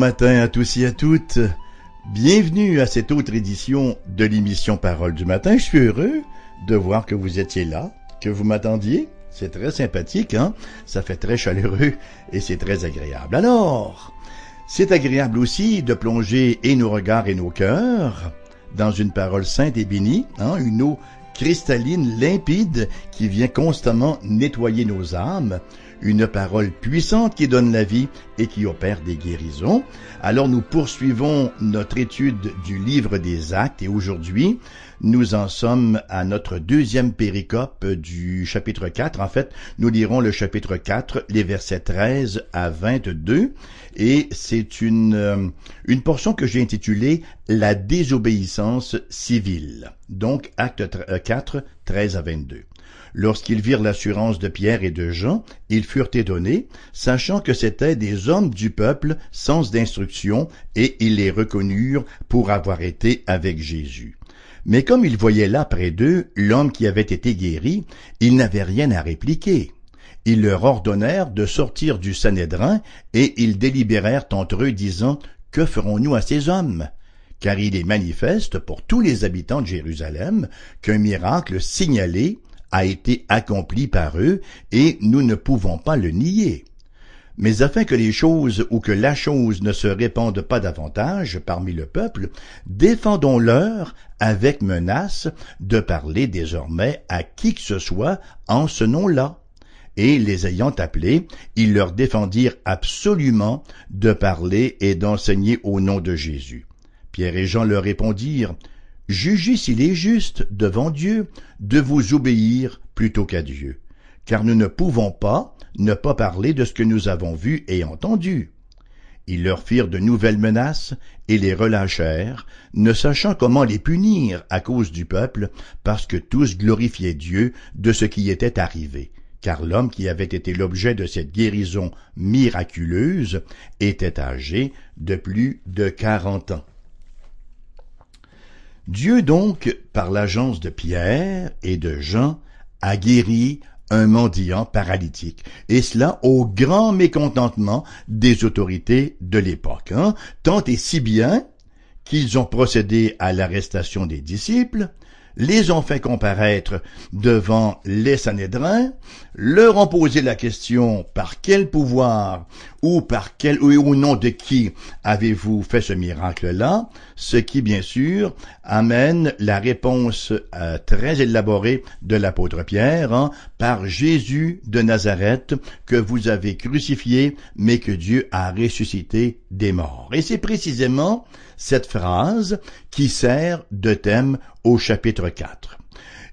Matin à tous et à toutes. Bienvenue à cette autre édition de l'émission Parole du matin. Je suis heureux de voir que vous étiez là, que vous m'attendiez. C'est très sympathique, hein? Ça fait très chaleureux et c'est très agréable. Alors, c'est agréable aussi de plonger et nos regards et nos cœurs dans une parole sainte et bénie, hein? une eau cristalline, limpide, qui vient constamment nettoyer nos âmes, une parole puissante qui donne la vie et qui opère des guérisons. Alors nous poursuivons notre étude du livre des actes et aujourd'hui, nous en sommes à notre deuxième péricope du chapitre 4. En fait, nous lirons le chapitre 4, les versets 13 à 22 et c'est une, euh, une portion que j'ai intitulée La désobéissance civile. Donc, acte 4, 13 à 22. Lorsqu'ils virent l'assurance de Pierre et de Jean, ils furent étonnés, sachant que c'étaient des hommes du peuple sans d'instruction, et ils les reconnurent pour avoir été avec Jésus. Mais comme ils voyaient là près d'eux l'homme qui avait été guéri, ils n'avaient rien à répliquer. Ils leur ordonnèrent de sortir du Sanhédrin, et ils délibérèrent entre eux, disant, Que ferons-nous à ces hommes? Car il est manifeste pour tous les habitants de Jérusalem qu'un miracle signalé a été accompli par eux, et nous ne pouvons pas le nier. Mais afin que les choses ou que la chose ne se répande pas davantage parmi le peuple, défendons-leur avec menace de parler désormais à qui que ce soit en ce nom-là. Et les ayant appelés, ils leur défendirent absolument de parler et d'enseigner au nom de Jésus. Pierre et Jean leur répondirent, Jugez s'il est juste devant Dieu de vous obéir plutôt qu'à Dieu, car nous ne pouvons pas ne pas parler de ce que nous avons vu et entendu. Ils leur firent de nouvelles menaces et les relâchèrent, ne sachant comment les punir à cause du peuple, parce que tous glorifiaient Dieu de ce qui était arrivé, car l'homme qui avait été l'objet de cette guérison miraculeuse était âgé de plus de quarante ans. Dieu donc, par l'agence de Pierre et de Jean, a guéri un mendiant paralytique, et cela au grand mécontentement des autorités de l'époque, hein, tant et si bien qu'ils ont procédé à l'arrestation des disciples, les ont fait comparaître devant les Sanhédrins, leur ont posé la question par quel pouvoir ou par quel ou au nom de qui avez-vous fait ce miracle-là, ce qui bien sûr amène la réponse euh, très élaborée de l'apôtre Pierre, hein, par Jésus de Nazareth que vous avez crucifié, mais que Dieu a ressuscité des morts. Et c'est précisément cette phrase qui sert de thème au chapitre 4.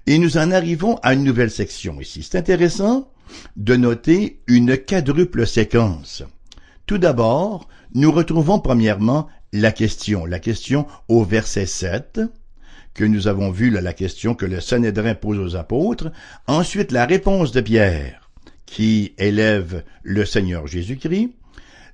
Et nous en arrivons à une nouvelle section ici. C'est intéressant de noter une quadruple séquence. Tout d'abord, nous retrouvons premièrement la question, la question au verset 7, que nous avons vu là, la question que le Sanhédrin pose aux apôtres, ensuite la réponse de Pierre, qui élève le Seigneur Jésus-Christ,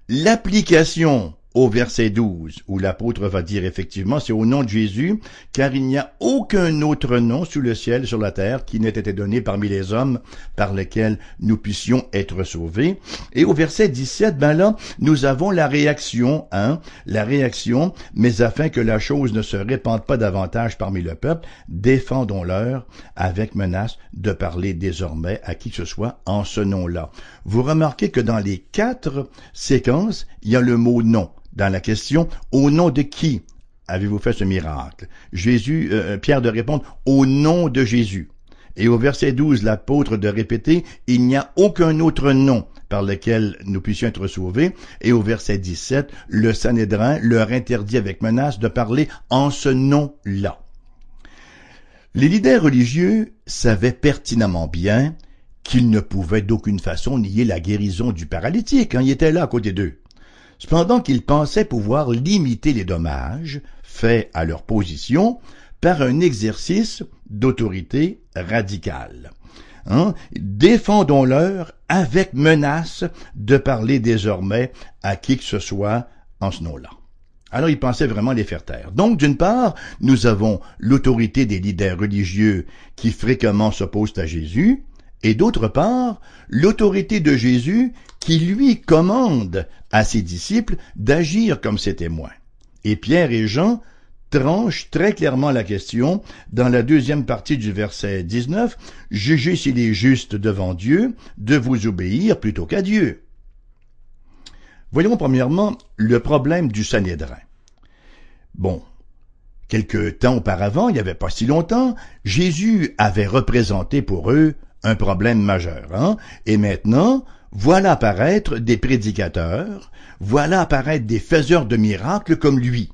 l'application au verset 12, où l'apôtre va dire effectivement, c'est au nom de Jésus, car il n'y a aucun autre nom sous le ciel, sur la terre, qui n'ait été donné parmi les hommes par lesquels nous puissions être sauvés. Et au verset 17, ben là, nous avons la réaction, hein, la réaction, mais afin que la chose ne se répande pas davantage parmi le peuple, défendons-leur avec menace de parler désormais à qui que ce soit en ce nom-là. Vous remarquez que dans les quatre séquences, il y a le mot nom dans la question au nom de qui avez-vous fait ce miracle? Jésus, euh, Pierre de répondre au nom de Jésus. Et au verset 12, l'apôtre de répéter il n'y a aucun autre nom par lequel nous puissions être sauvés. Et au verset 17, le Sanhédrin leur interdit avec menace de parler en ce nom-là. Les leaders religieux savaient pertinemment bien qu'ils ne pouvaient d'aucune façon nier la guérison du paralytique. quand hein. il était là à côté d'eux cependant qu'ils pensaient pouvoir limiter les dommages faits à leur position par un exercice d'autorité radicale. Hein? Défendons-leur avec menace de parler désormais à qui que ce soit en ce nom-là. Alors ils pensaient vraiment les faire taire. Donc d'une part, nous avons l'autorité des leaders religieux qui fréquemment s'opposent à Jésus, et d'autre part, l'autorité de Jésus qui lui commande à ses disciples d'agir comme ses témoins. Et Pierre et Jean tranchent très clairement la question dans la deuxième partie du verset 19, Jugez s'il est juste devant Dieu de vous obéir plutôt qu'à Dieu. Voyons premièrement le problème du Sanhédrin. Bon, quelque temps auparavant, il n'y avait pas si longtemps, Jésus avait représenté pour eux un problème majeur. Hein? Et maintenant, voilà apparaître des prédicateurs, voilà apparaître des faiseurs de miracles comme lui.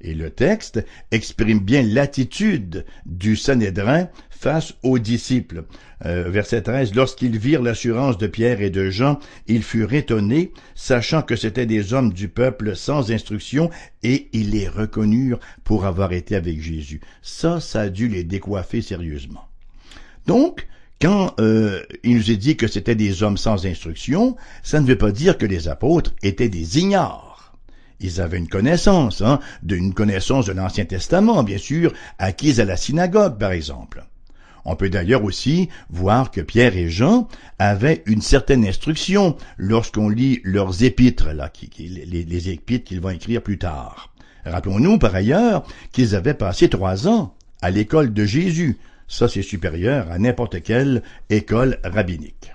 Et le texte exprime bien l'attitude du Sanhédrin face aux disciples. Euh, verset 13, Lorsqu'ils virent l'assurance de Pierre et de Jean, ils furent étonnés, sachant que c'étaient des hommes du peuple sans instruction, et ils les reconnurent pour avoir été avec Jésus. Ça, ça a dû les décoiffer sérieusement. Donc, quand euh, il nous est dit que c'était des hommes sans instruction, ça ne veut pas dire que les apôtres étaient des ignares. Ils avaient une connaissance, hein, d'une connaissance de l'Ancien Testament, bien sûr, acquise à la synagogue, par exemple. On peut d'ailleurs aussi voir que Pierre et Jean avaient une certaine instruction lorsqu'on lit leurs épîtres, les épîtres qu'ils vont écrire plus tard. Rappelons-nous par ailleurs qu'ils avaient passé trois ans à l'école de Jésus. Ça, c'est supérieur à n'importe quelle école rabbinique.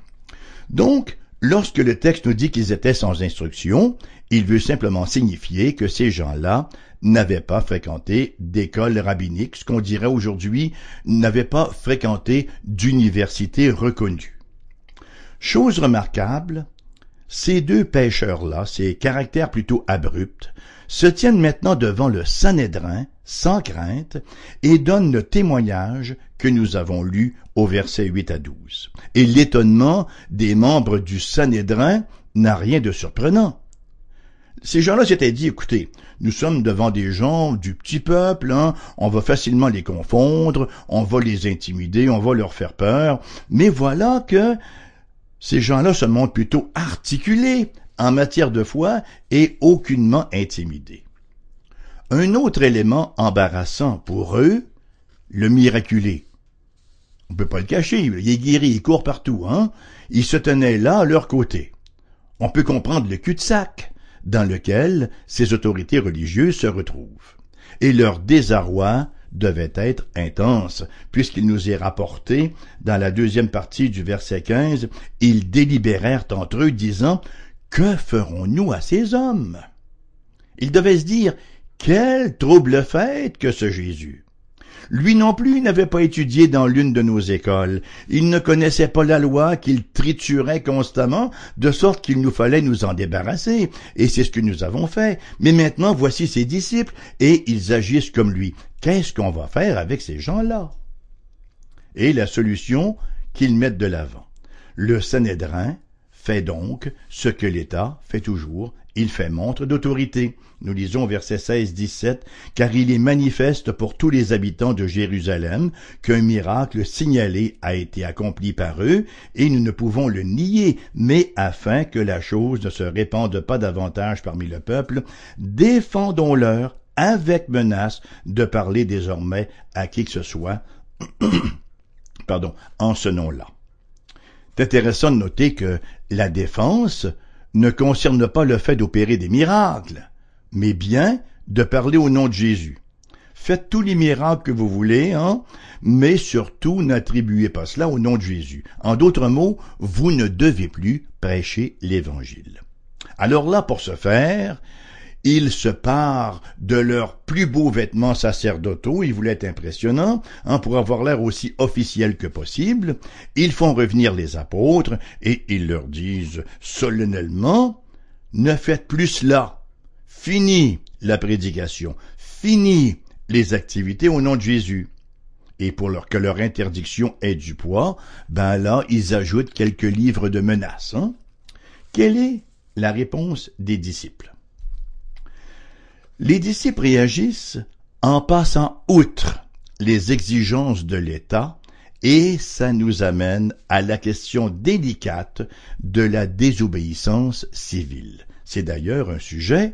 Donc, lorsque le texte nous dit qu'ils étaient sans instruction, il veut simplement signifier que ces gens-là n'avaient pas fréquenté d'école rabbinique, ce qu'on dirait aujourd'hui n'avaient pas fréquenté d'université reconnue. Chose remarquable, ces deux pêcheurs-là, ces caractères plutôt abrupts, se tiennent maintenant devant le Sanhédrin sans crainte et donnent le témoignage que nous avons lu au verset 8 à 12. Et l'étonnement des membres du Sanhédrin n'a rien de surprenant. Ces gens-là s'étaient dit, écoutez, nous sommes devant des gens du petit peuple, hein, on va facilement les confondre, on va les intimider, on va leur faire peur, mais voilà que ces gens-là se montrent plutôt articulés en matière de foi et aucunement intimidés. Un autre élément embarrassant pour eux, le miraculé. On peut pas le cacher, il est guéri, il court partout, hein. Il se tenait là à leur côté. On peut comprendre le cul-de-sac dans lequel ces autorités religieuses se retrouvent. Et leur désarroi devait être intense, puisqu'il nous est rapporté, dans la deuxième partie du verset 15, ils délibérèrent entre eux, disant, Que ferons-nous à ces hommes? Ils devaient se dire, Quel trouble fête que ce Jésus! Lui non plus n'avait pas étudié dans l'une de nos écoles. Il ne connaissait pas la loi qu'il triturait constamment, de sorte qu'il nous fallait nous en débarrasser. Et c'est ce que nous avons fait. Mais maintenant, voici ses disciples, et ils agissent comme lui. Qu'est-ce qu'on va faire avec ces gens-là? Et la solution qu'ils mettent de l'avant. Le Sanhédrin fait donc ce que l'État fait toujours, il fait montre d'autorité. Nous lisons verset 16-17, car il est manifeste pour tous les habitants de Jérusalem qu'un miracle signalé a été accompli par eux, et nous ne pouvons le nier, mais afin que la chose ne se répande pas davantage parmi le peuple, défendons-leur avec menace de parler désormais à qui que ce soit, pardon, en ce nom-là. C'est intéressant de noter que la défense ne concerne pas le fait d'opérer des miracles, mais bien de parler au nom de Jésus. Faites tous les miracles que vous voulez, hein, mais surtout n'attribuez pas cela au nom de Jésus. En d'autres mots, vous ne devez plus prêcher l'Évangile. Alors là, pour ce faire, ils se parent de leurs plus beaux vêtements sacerdotaux, ils voulaient être impressionnants, hein, pour avoir l'air aussi officiel que possible. Ils font revenir les apôtres et ils leur disent solennellement, ne faites plus cela. Fini la prédication. Fini les activités au nom de Jésus. Et pour leur, que leur interdiction ait du poids, ben là, ils ajoutent quelques livres de menaces. Hein. Quelle est la réponse des disciples? Les disciples réagissent en passant outre les exigences de l'État et ça nous amène à la question délicate de la désobéissance civile. C'est d'ailleurs un sujet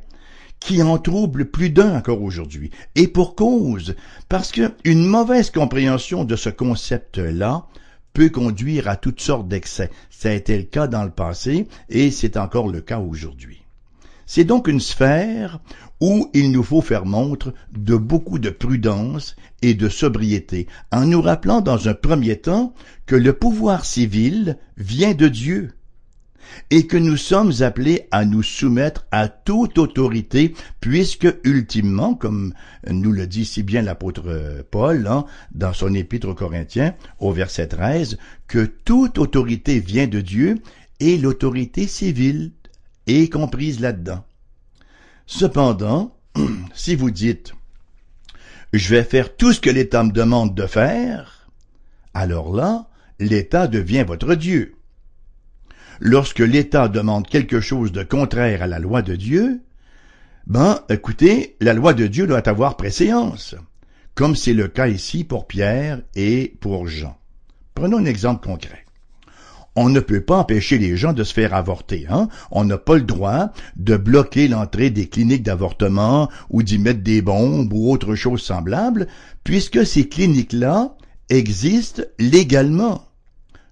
qui en trouble plus d'un encore aujourd'hui. Et pour cause, parce qu'une mauvaise compréhension de ce concept-là peut conduire à toutes sortes d'excès. Ça a été le cas dans le passé et c'est encore le cas aujourd'hui. C'est donc une sphère où il nous faut faire montre de beaucoup de prudence et de sobriété, en nous rappelant dans un premier temps que le pouvoir civil vient de Dieu et que nous sommes appelés à nous soumettre à toute autorité, puisque ultimement, comme nous le dit si bien l'apôtre Paul hein, dans son épître aux Corinthiens, au verset 13, que toute autorité vient de Dieu et l'autorité civile comprise là-dedans. Cependant, si vous dites je vais faire tout ce que l'État me demande de faire, alors là, l'État devient votre Dieu. Lorsque l'État demande quelque chose de contraire à la loi de Dieu, ben, écoutez, la loi de Dieu doit avoir préséance, comme c'est le cas ici pour Pierre et pour Jean. Prenons un exemple concret on ne peut pas empêcher les gens de se faire avorter. Hein? On n'a pas le droit de bloquer l'entrée des cliniques d'avortement ou d'y mettre des bombes ou autre chose semblable, puisque ces cliniques-là existent légalement.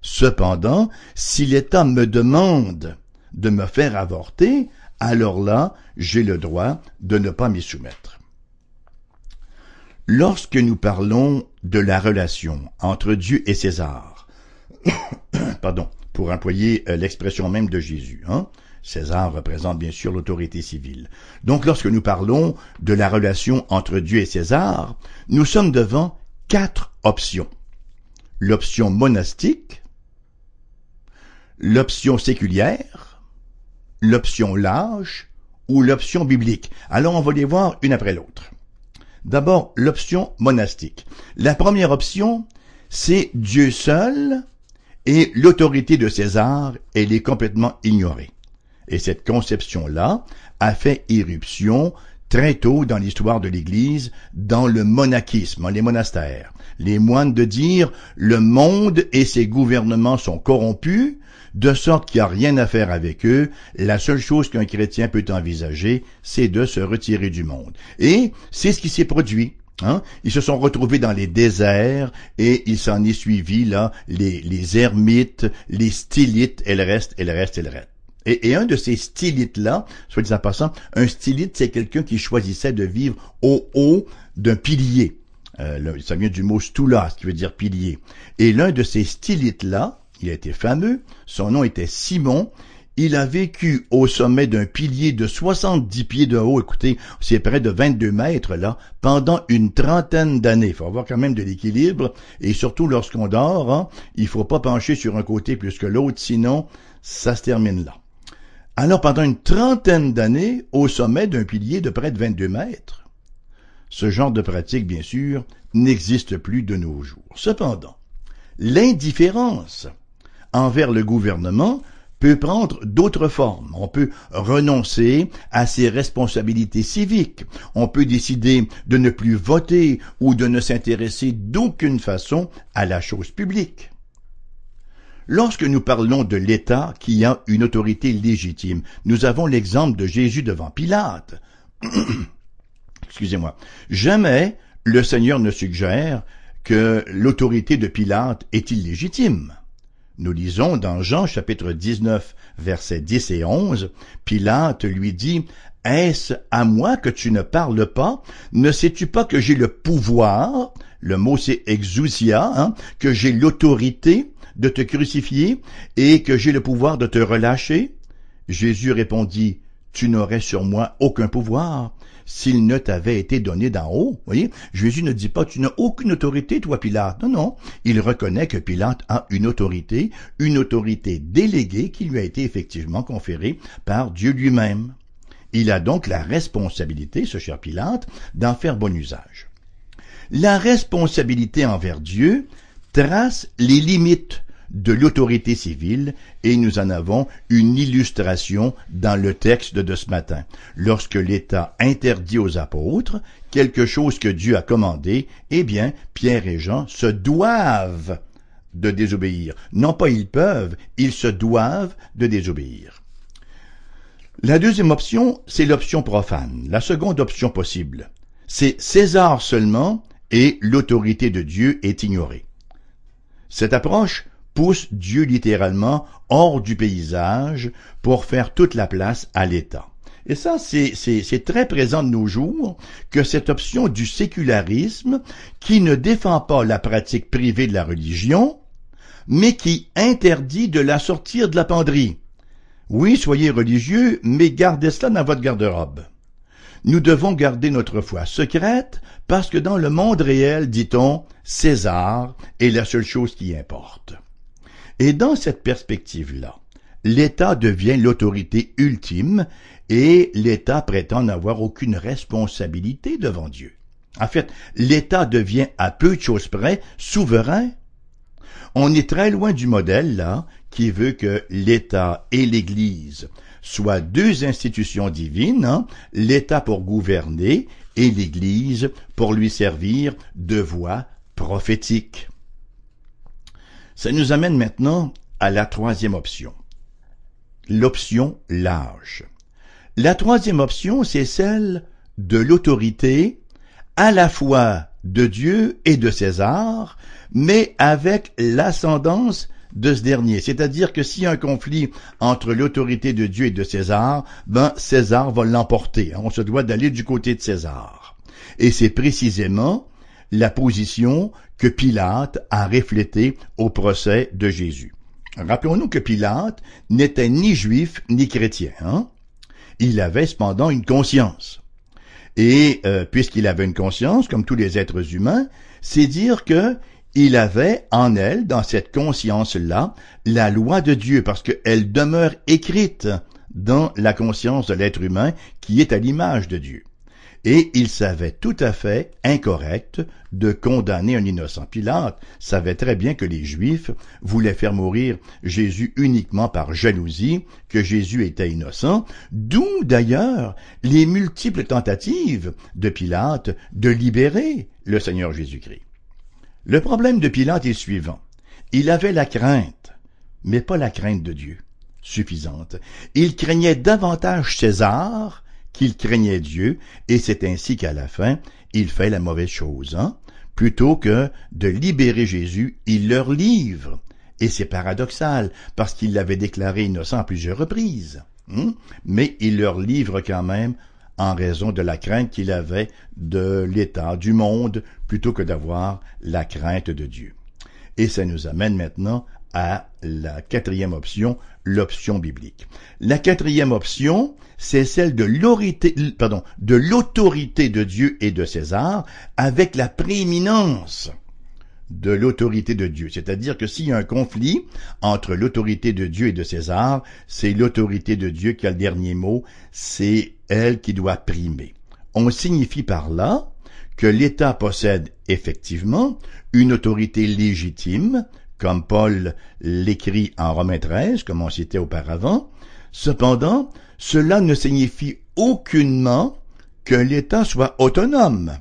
Cependant, si l'État me demande de me faire avorter, alors là, j'ai le droit de ne pas m'y soumettre. Lorsque nous parlons de la relation entre Dieu et César, pardon, pour employer euh, l'expression même de Jésus. Hein? César représente bien sûr l'autorité civile. Donc lorsque nous parlons de la relation entre Dieu et César, nous sommes devant quatre options. L'option monastique, l'option séculière, l'option lâche ou l'option biblique. Alors on va les voir une après l'autre. D'abord, l'option monastique. La première option, c'est Dieu seul et l'autorité de César, elle est complètement ignorée. Et cette conception-là a fait irruption très tôt dans l'histoire de l'Église, dans le monachisme, les monastères. Les moines de dire le monde et ses gouvernements sont corrompus, de sorte qu'il n'y a rien à faire avec eux. La seule chose qu'un chrétien peut envisager, c'est de se retirer du monde. Et c'est ce qui s'est produit. Hein? Ils se sont retrouvés dans les déserts et il s'en est suivi là les, les ermites, les stylites et le reste et le reste et le reste. Et, un de ces stylites-là, soit dit en passant, un stylite, c'est quelqu'un qui choisissait de vivre au haut d'un pilier. Euh, ça vient du mot stula, qui veut dire pilier. Et l'un de ces stylites-là, il a été fameux, son nom était Simon, il a vécu au sommet d'un pilier de 70 pieds de haut, écoutez, c'est près de 22 mètres là, pendant une trentaine d'années. Il faut avoir quand même de l'équilibre, et surtout lorsqu'on dort, hein, il faut pas pencher sur un côté plus que l'autre, sinon ça se termine là. Alors pendant une trentaine d'années, au sommet d'un pilier de près de 22 mètres. Ce genre de pratique, bien sûr, n'existe plus de nos jours. Cependant, l'indifférence envers le gouvernement peut prendre d'autres formes. On peut renoncer à ses responsabilités civiques. On peut décider de ne plus voter ou de ne s'intéresser d'aucune façon à la chose publique. Lorsque nous parlons de l'État qui a une autorité légitime, nous avons l'exemple de Jésus devant Pilate. Excusez-moi. Jamais le Seigneur ne suggère que l'autorité de Pilate est illégitime. Nous lisons dans Jean chapitre 19 versets 10 et 11, Pilate lui dit, Est-ce à moi que tu ne parles pas? Ne sais-tu pas que j'ai le pouvoir, le mot c'est exousia, hein, que j'ai l'autorité de te crucifier et que j'ai le pouvoir de te relâcher? Jésus répondit, Tu n'aurais sur moi aucun pouvoir s'il ne t'avait été donné d'en haut. Voyez, Jésus ne dit pas tu n'as aucune autorité, toi Pilate. Non, non. Il reconnaît que Pilate a une autorité, une autorité déléguée qui lui a été effectivement conférée par Dieu lui-même. Il a donc la responsabilité, ce cher Pilate, d'en faire bon usage. La responsabilité envers Dieu trace les limites de l'autorité civile et nous en avons une illustration dans le texte de ce matin. Lorsque l'État interdit aux apôtres quelque chose que Dieu a commandé, eh bien, Pierre et Jean se doivent de désobéir. Non pas ils peuvent, ils se doivent de désobéir. La deuxième option, c'est l'option profane. La seconde option possible, c'est César seulement et l'autorité de Dieu est ignorée. Cette approche pousse Dieu littéralement hors du paysage pour faire toute la place à l'État. Et ça, c'est très présent de nos jours que cette option du sécularisme qui ne défend pas la pratique privée de la religion, mais qui interdit de la sortir de la penderie. Oui, soyez religieux, mais gardez cela dans votre garde-robe. Nous devons garder notre foi secrète parce que dans le monde réel, dit-on, César est la seule chose qui importe. Et dans cette perspective-là, l'État devient l'autorité ultime et l'État prétend n'avoir aucune responsabilité devant Dieu. En fait, l'État devient à peu de choses près souverain. On est très loin du modèle, là, qui veut que l'État et l'Église soient deux institutions divines, hein, l'État pour gouverner et l'Église pour lui servir de voix prophétique. Ça nous amène maintenant à la troisième option. L'option large. La troisième option, c'est celle de l'autorité à la fois de Dieu et de César, mais avec l'ascendance de ce dernier. C'est-à-dire que s'il y a un conflit entre l'autorité de Dieu et de César, ben César va l'emporter. On se doit d'aller du côté de César. Et c'est précisément la position que Pilate a reflétée au procès de Jésus. Rappelons-nous que Pilate n'était ni juif ni chrétien. Hein? Il avait cependant une conscience. Et euh, puisqu'il avait une conscience, comme tous les êtres humains, c'est dire que il avait en elle, dans cette conscience-là, la loi de Dieu, parce qu'elle demeure écrite dans la conscience de l'être humain qui est à l'image de Dieu et il savait tout à fait incorrect de condamner un innocent. Pilate savait très bien que les Juifs voulaient faire mourir Jésus uniquement par jalousie, que Jésus était innocent, d'où d'ailleurs les multiples tentatives de Pilate de libérer le Seigneur Jésus-Christ. Le problème de Pilate est suivant. Il avait la crainte, mais pas la crainte de Dieu suffisante. Il craignait davantage César qu'il craignait Dieu, et c'est ainsi qu'à la fin, il fait la mauvaise chose. Hein? Plutôt que de libérer Jésus, il leur livre. Et c'est paradoxal, parce qu'il l'avait déclaré innocent à plusieurs reprises. Hein? Mais il leur livre quand même en raison de la crainte qu'il avait de l'état du monde, plutôt que d'avoir la crainte de Dieu. Et ça nous amène maintenant à la quatrième option, l'option biblique. La quatrième option, c'est celle de l'autorité, de Dieu et de César avec la prééminence de l'autorité de Dieu. C'est-à-dire que s'il y a un conflit entre l'autorité de Dieu et de César, c'est l'autorité de Dieu qui a le dernier mot, c'est elle qui doit primer. On signifie par là que l'État possède effectivement une autorité légitime, comme Paul l'écrit en Romains 13, comme on citait auparavant. Cependant, cela ne signifie aucunement que l'État soit autonome.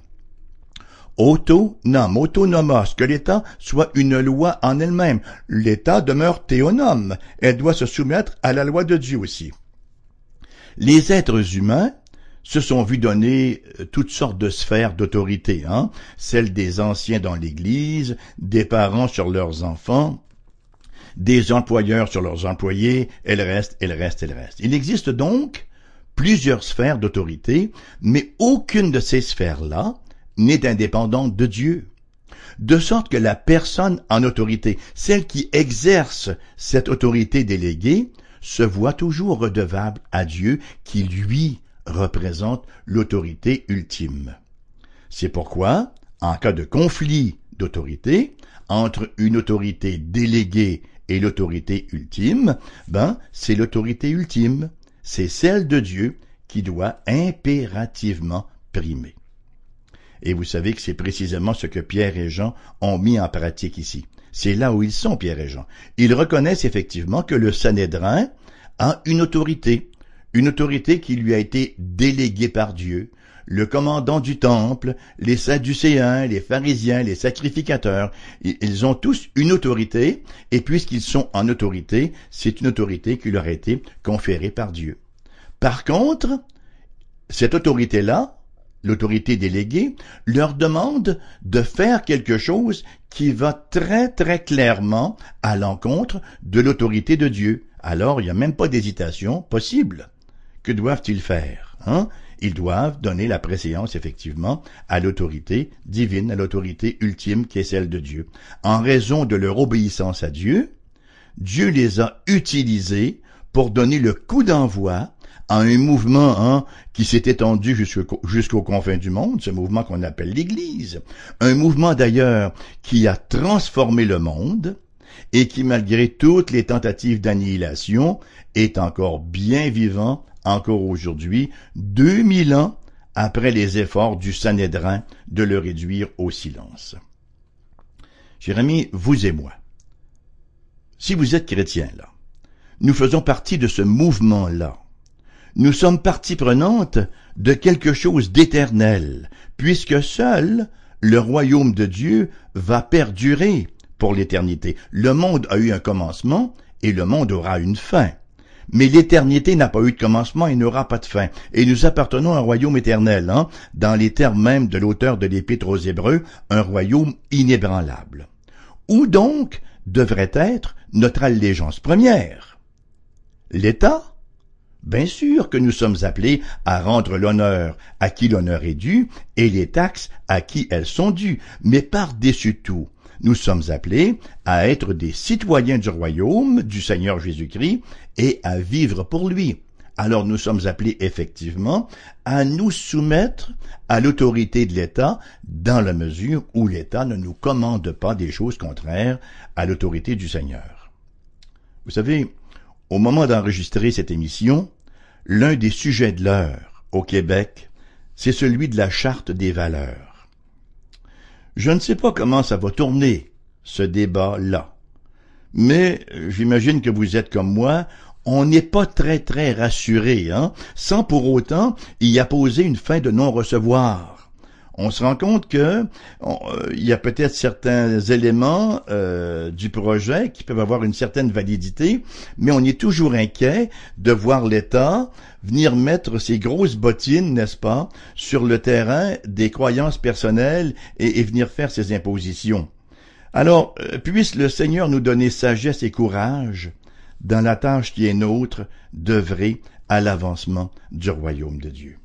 Autonome, autonomos, que l'État soit une loi en elle-même. L'État demeure théonome. Elle doit se soumettre à la loi de Dieu aussi. Les êtres humains se sont vus donner euh, toutes sortes de sphères d'autorité, hein, celles des anciens dans l'Église, des parents sur leurs enfants, des employeurs sur leurs employés, et reste, et le reste, et le reste. Il existe donc plusieurs sphères d'autorité, mais aucune de ces sphères-là n'est indépendante de Dieu. De sorte que la personne en autorité, celle qui exerce cette autorité déléguée, se voit toujours redevable à Dieu qui lui représente l'autorité ultime. C'est pourquoi, en cas de conflit d'autorité entre une autorité déléguée et l'autorité ultime, ben, c'est l'autorité ultime, c'est celle de Dieu qui doit impérativement primer. Et vous savez que c'est précisément ce que Pierre et Jean ont mis en pratique ici. C'est là où ils sont, Pierre et Jean. Ils reconnaissent effectivement que le Sanhédrin a une autorité, une autorité qui lui a été déléguée par Dieu, le commandant du temple, les sadducéens, les pharisiens, les sacrificateurs, ils ont tous une autorité, et puisqu'ils sont en autorité, c'est une autorité qui leur a été conférée par Dieu. Par contre, cette autorité-là, l'autorité déléguée, leur demande de faire quelque chose qui va très très clairement à l'encontre de l'autorité de Dieu. Alors il n'y a même pas d'hésitation possible. Que doivent-ils faire hein? Ils doivent donner la préséance effectivement à l'autorité divine, à l'autorité ultime qui est celle de Dieu. En raison de leur obéissance à Dieu, Dieu les a utilisés pour donner le coup d'envoi à un mouvement hein, qui s'est étendu jusqu'aux confins du monde, ce mouvement qu'on appelle l'Église. Un mouvement d'ailleurs qui a transformé le monde et qui, malgré toutes les tentatives d'annihilation, est encore bien vivant, encore aujourd'hui, 2000 ans après les efforts du Sanhédrin de le réduire au silence. Jérémie, vous et moi, si vous êtes chrétien là, nous faisons partie de ce mouvement-là nous sommes partie prenante de quelque chose d'éternel, puisque seul le royaume de Dieu va perdurer pour l'éternité. Le monde a eu un commencement et le monde aura une fin. Mais l'éternité n'a pas eu de commencement et n'aura pas de fin. Et nous appartenons à un royaume éternel, hein, dans les termes même de l'auteur de l'Épître aux Hébreux, un royaume inébranlable. Où donc devrait être notre allégeance première? L'État? Bien sûr que nous sommes appelés à rendre l'honneur à qui l'honneur est dû et les taxes à qui elles sont dues, mais par-dessus tout, nous sommes appelés à être des citoyens du royaume du Seigneur Jésus-Christ et à vivre pour lui. Alors nous sommes appelés effectivement à nous soumettre à l'autorité de l'État dans la mesure où l'État ne nous commande pas des choses contraires à l'autorité du Seigneur. Vous savez, au moment d'enregistrer cette émission, L'un des sujets de l'heure au Québec, c'est celui de la charte des valeurs. Je ne sais pas comment ça va tourner, ce débat-là. Mais j'imagine que vous êtes comme moi, on n'est pas très très rassuré, hein, sans pour autant y apposer une fin de non-recevoir on se rend compte que euh, il y a peut-être certains éléments euh, du projet qui peuvent avoir une certaine validité, mais on est toujours inquiet de voir l'État venir mettre ses grosses bottines, n'est-ce pas, sur le terrain des croyances personnelles et, venir faire ses impositions. Alors, euh, puisse le Seigneur nous donner sagesse et courage dans la tâche qui est nôtre d'œuvrer à l'avancement du royaume de Dieu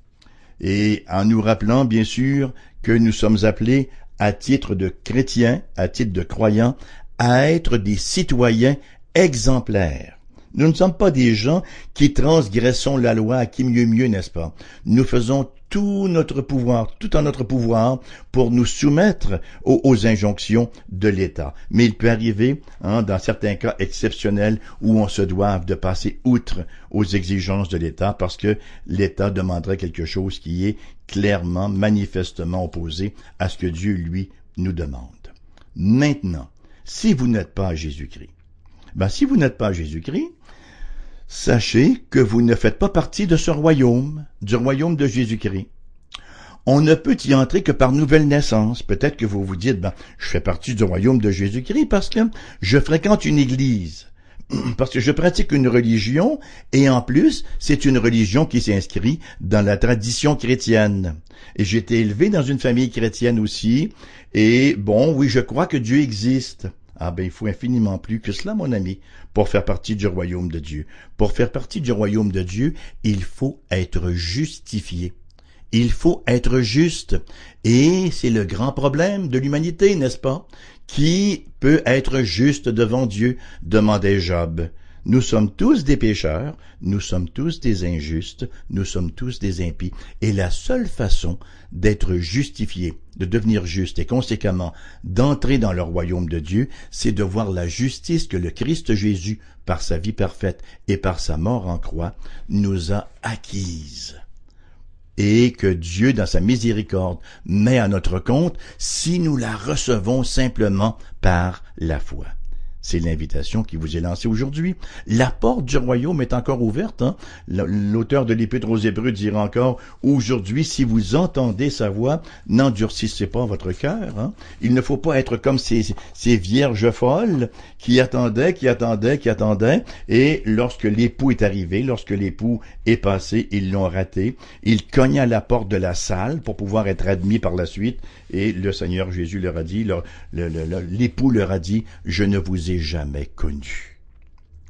et en nous rappelant bien sûr que nous sommes appelés à titre de chrétiens, à titre de croyants, à être des citoyens exemplaires. Nous ne sommes pas des gens qui transgressons la loi à qui mieux mieux, n'est-ce pas? Nous faisons tout notre pouvoir, tout en notre pouvoir, pour nous soumettre aux, injonctions de l'État. Mais il peut arriver, hein, dans certains cas exceptionnels, où on se doive de passer outre aux exigences de l'État parce que l'État demanderait quelque chose qui est clairement, manifestement opposé à ce que Dieu, lui, nous demande. Maintenant, si vous n'êtes pas Jésus-Christ, ben, si vous n'êtes pas Jésus-Christ, Sachez que vous ne faites pas partie de ce royaume, du royaume de Jésus-Christ. On ne peut y entrer que par nouvelle naissance. Peut-être que vous vous dites, ben, je fais partie du royaume de Jésus-Christ parce que je fréquente une église, parce que je pratique une religion, et en plus, c'est une religion qui s'inscrit dans la tradition chrétienne. Et j'ai été élevé dans une famille chrétienne aussi, et bon, oui, je crois que Dieu existe. Ah ben il faut infiniment plus que cela, mon ami, pour faire partie du royaume de Dieu. Pour faire partie du royaume de Dieu, il faut être justifié. Il faut être juste. Et c'est le grand problème de l'humanité, n'est-ce pas? Qui peut être juste devant Dieu? demandait Job. Nous sommes tous des pécheurs, nous sommes tous des injustes, nous sommes tous des impies. Et la seule façon d'être justifié, de devenir juste et conséquemment d'entrer dans le royaume de Dieu, c'est de voir la justice que le Christ Jésus, par sa vie parfaite et par sa mort en croix, nous a acquise et que Dieu, dans sa miséricorde, met à notre compte si nous la recevons simplement par la foi. C'est l'invitation qui vous est lancée aujourd'hui. La porte du royaume est encore ouverte. Hein? L'auteur de l'Épître aux Hébreux dira encore, aujourd'hui, si vous entendez sa voix, n'endurcissez pas votre cœur. Hein? Il ne faut pas être comme ces, vierges folles qui attendaient, qui attendaient, qui attendaient, et lorsque l'époux est arrivé, lorsque l'époux est passé, ils l'ont raté. Ils cognaient à la porte de la salle pour pouvoir être admis par la suite, et le Seigneur Jésus leur a dit, l'époux leur a dit, je ne vous ai jamais connu.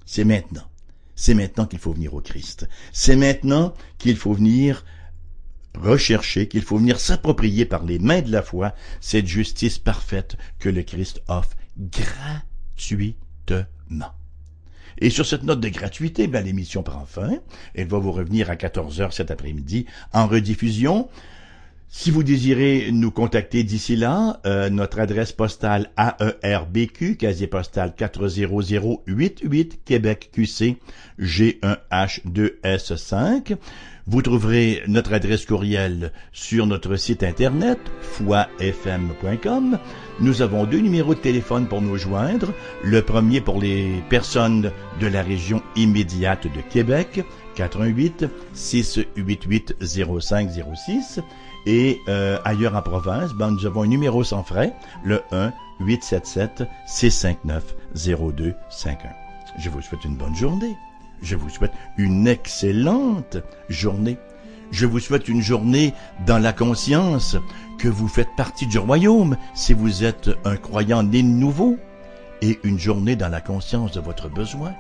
C'est maintenant. C'est maintenant qu'il faut venir au Christ. C'est maintenant qu'il faut venir rechercher, qu'il faut venir s'approprier par les mains de la foi cette justice parfaite que le Christ offre gratuitement. Et sur cette note de gratuité, ben, l'émission prend fin. Elle va vous revenir à 14 heures cet après-midi en rediffusion. Si vous désirez nous contacter d'ici là, euh, notre adresse postale AERBQ, casier postal 40088, Québec QC, G1H2S5. Vous trouverez notre adresse courriel sur notre site internet, foifm.com. Nous avons deux numéros de téléphone pour nous joindre. Le premier pour les personnes de la région immédiate de Québec, 418 688 0506 et euh, ailleurs en province, ben, nous avons un numéro sans frais, le 1-877-659-0251. Je vous souhaite une bonne journée. Je vous souhaite une excellente journée. Je vous souhaite une journée dans la conscience que vous faites partie du royaume si vous êtes un croyant né de nouveau, et une journée dans la conscience de votre besoin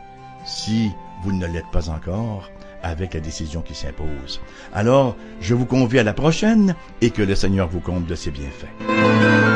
si vous ne l'êtes pas encore avec la décision qui s'impose. Alors, je vous convie à la prochaine et que le Seigneur vous compte de ses bienfaits.